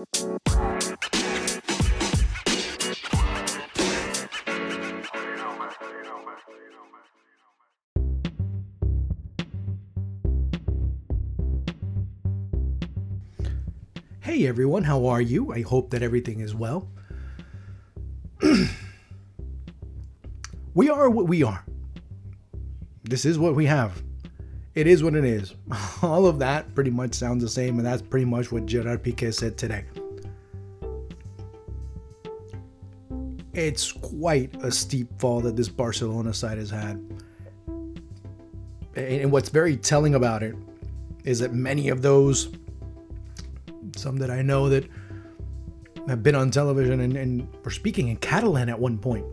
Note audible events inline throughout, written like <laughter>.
Hey everyone, how are you? I hope that everything is well. <clears throat> we are what we are. This is what we have. It is what it is. <laughs> All of that pretty much sounds the same, and that's pretty much what Gerard Piqué said today. It's quite a steep fall that this Barcelona side has had. And what's very telling about it is that many of those some that I know that have been on television and, and were speaking in Catalan at one point.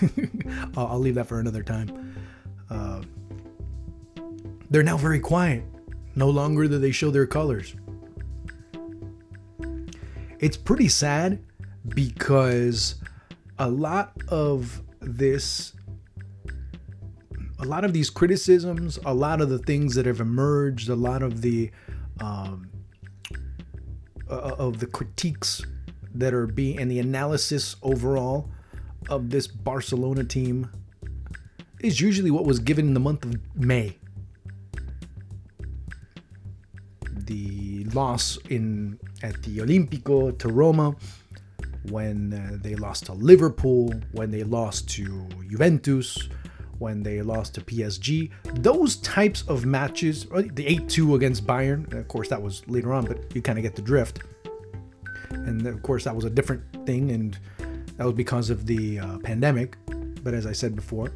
<laughs> I'll, I'll, leave that for another time. Uh, they're now very quiet. No longer do they show their colors. It's pretty sad because a lot of this a lot of these criticisms, a lot of the things that have emerged, a lot of the um, uh, of the critiques that are being and the analysis overall of this Barcelona team is usually what was given in the month of May. Loss in at the Olimpico to Roma, when uh, they lost to Liverpool, when they lost to Juventus, when they lost to PSG. Those types of matches, the 8 2 against Bayern, of course, that was later on, but you kind of get the drift. And of course, that was a different thing, and that was because of the uh, pandemic. But as I said before,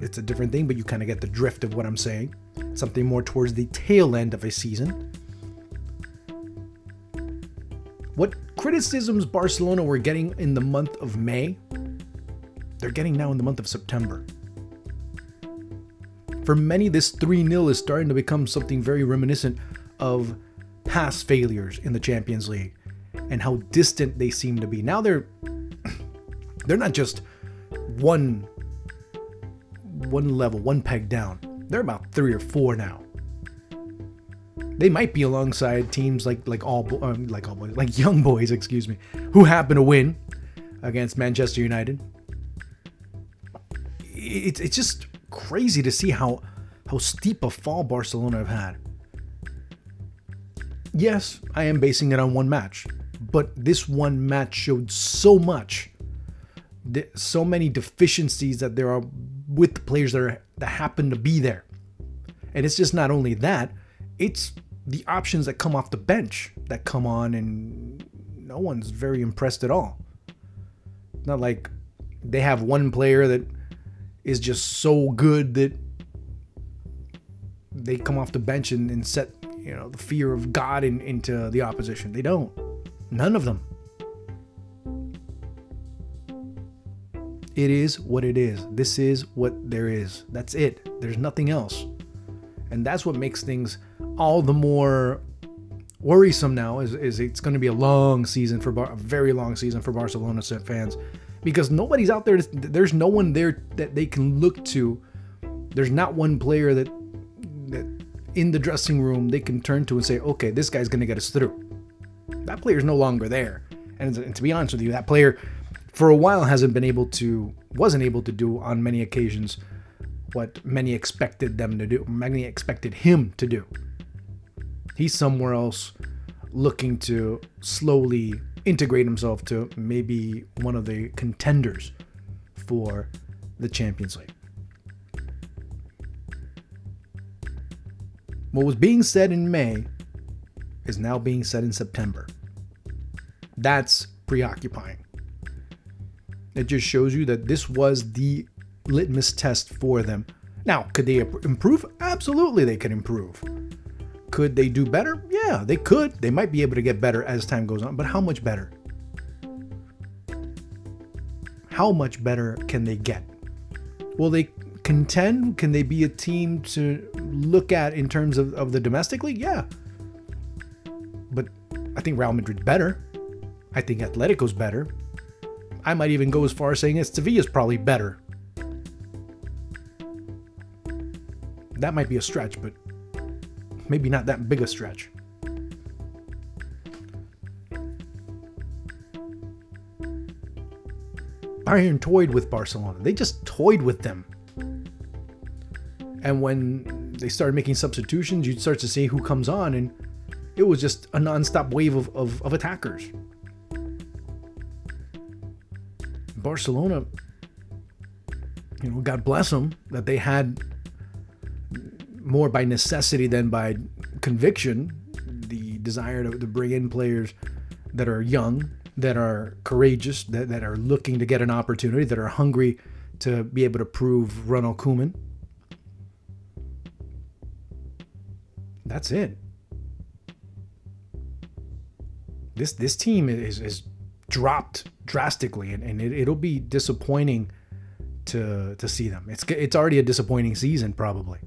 it's a different thing, but you kind of get the drift of what I'm saying. Something more towards the tail end of a season. What criticisms Barcelona were getting in the month of May, they're getting now in the month of September. For many, this 3 0 is starting to become something very reminiscent of past failures in the Champions League and how distant they seem to be. Now they're <clears throat> they're not just one one level, one peg down. They're about 3 or 4 now. They might be alongside teams like like all um, like all boys, like young boys, excuse me, who happen to win against Manchester United. It's it's just crazy to see how how steep a fall Barcelona have had. Yes, I am basing it on one match, but this one match showed so much, so many deficiencies that there are with the players that are that happen to be there. And it's just not only that, it's the options that come off the bench that come on and no one's very impressed at all. Not like they have one player that is just so good that they come off the bench and, and set you know the fear of God in, into the opposition. They don't. None of them. It is what it is. This is what there is. That's it. There's nothing else. And that's what makes things all the more worrisome now is, is it's going to be a long season for Bar- a very long season for Barcelona fans because nobody's out there. There's no one there that they can look to. There's not one player that that in the dressing room they can turn to and say, "Okay, this guy's going to get us through." That player's no longer there, and, and to be honest with you, that player for a while hasn't been able to, wasn't able to do on many occasions what many expected them to do, many expected him to do. He's somewhere else looking to slowly integrate himself to maybe one of the contenders for the Champions League. What was being said in May is now being said in September. That's preoccupying. It just shows you that this was the litmus test for them. Now, could they improve? Absolutely, they could improve. Could they do better? Yeah, they could. They might be able to get better as time goes on, but how much better? How much better can they get? Will they contend? Can they be a team to look at in terms of, of the domestic league? Yeah. But I think Real Madrid's better. I think Atletico's better. I might even go as far as saying that Sevilla's probably better. That might be a stretch, but maybe not that big a stretch. Bayern toyed with Barcelona. They just toyed with them. And when they started making substitutions, you'd start to see who comes on, and it was just a nonstop wave of, of, of attackers. Barcelona, you know, God bless them that they had more by necessity than by conviction the desire to, to bring in players that are young, that are courageous, that, that are looking to get an opportunity, that are hungry to be able to prove Ronald Koeman. That's it. This this team is, is dropped drastically, and, and it, it'll be disappointing to to see them. It's it's already a disappointing season, probably.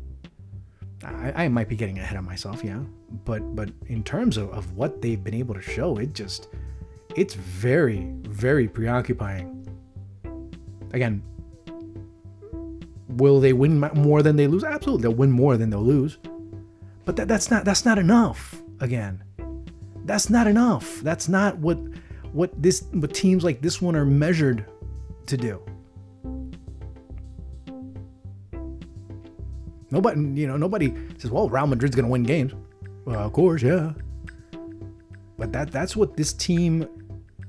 I, I might be getting ahead of myself, yeah. But but in terms of, of what they've been able to show, it just it's very, very preoccupying. Again, will they win more than they lose? Absolutely, they'll win more than they'll lose. But that, that's not that's not enough. Again, that's not enough. That's not what what this what teams like this one are measured to do. Nobody, you know, nobody says, "Well, Real Madrid's going to win games." Well, of course, yeah. But that that's what this team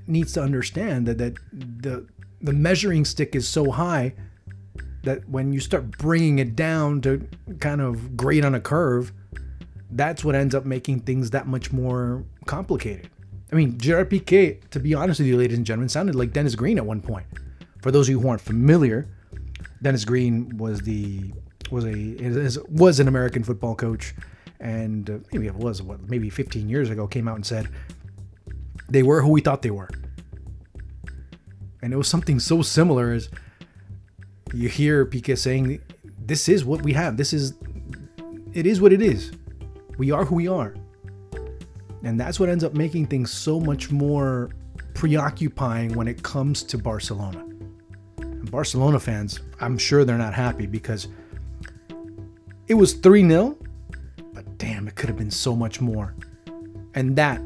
needs to understand that that the the measuring stick is so high that when you start bringing it down to kind of grade on a curve, that's what ends up making things that much more complicated. I mean, Gerard to be honest with you, ladies and gentlemen, sounded like Dennis Green at one point. For those of you who aren't familiar, Dennis Green was the was a is, was an American football coach, and uh, maybe it was what maybe 15 years ago came out and said they were who we thought they were, and it was something so similar as you hear Piqué saying, "This is what we have. This is it is what it is. We are who we are." And that's what ends up making things so much more preoccupying when it comes to Barcelona. Barcelona fans, I'm sure they're not happy because it was 3 0, but damn, it could have been so much more. And that,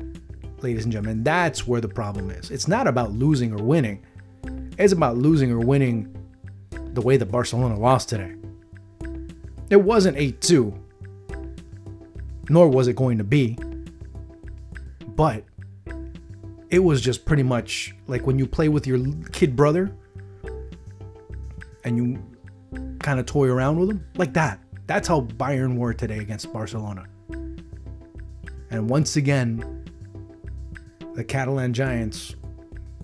ladies and gentlemen, that's where the problem is. It's not about losing or winning, it's about losing or winning the way that Barcelona lost today. It wasn't 8 2, nor was it going to be but it was just pretty much like when you play with your kid brother and you kind of toy around with him, like that. That's how Bayern were today against Barcelona. And once again, the Catalan Giants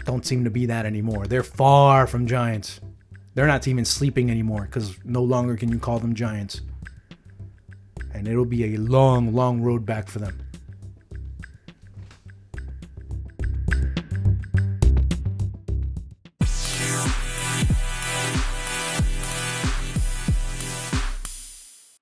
don't seem to be that anymore. They're far from Giants. They're not even sleeping anymore because no longer can you call them Giants. And it'll be a long, long road back for them.